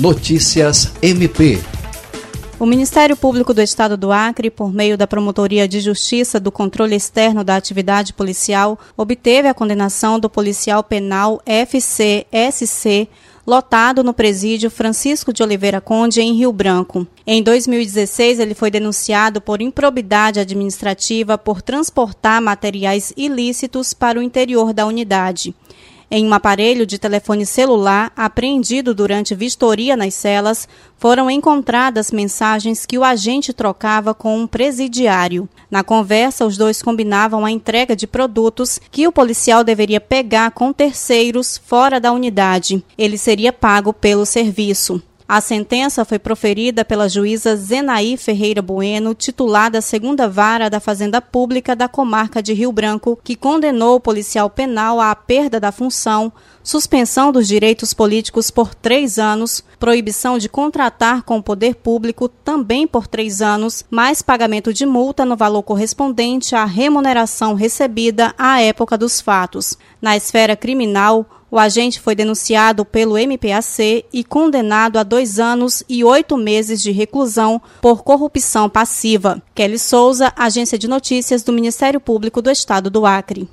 Notícias MP. O Ministério Público do Estado do Acre, por meio da Promotoria de Justiça do Controle Externo da Atividade Policial, obteve a condenação do policial penal FCSC lotado no presídio Francisco de Oliveira Conde, em Rio Branco. Em 2016, ele foi denunciado por improbidade administrativa por transportar materiais ilícitos para o interior da unidade. Em um aparelho de telefone celular apreendido durante vistoria nas celas, foram encontradas mensagens que o agente trocava com um presidiário. Na conversa, os dois combinavam a entrega de produtos que o policial deveria pegar com terceiros fora da unidade. Ele seria pago pelo serviço. A sentença foi proferida pela juíza Zenaí Ferreira Bueno, titular da segunda vara da Fazenda Pública da comarca de Rio Branco, que condenou o policial penal à perda da função, suspensão dos direitos políticos por três anos, proibição de contratar com o poder público também por três anos, mais pagamento de multa no valor correspondente à remuneração recebida à época dos fatos. Na esfera criminal, o agente foi denunciado pelo MPAC e condenado a dois anos e oito meses de reclusão por corrupção passiva. Kelly Souza, Agência de Notícias do Ministério Público do Estado do Acre.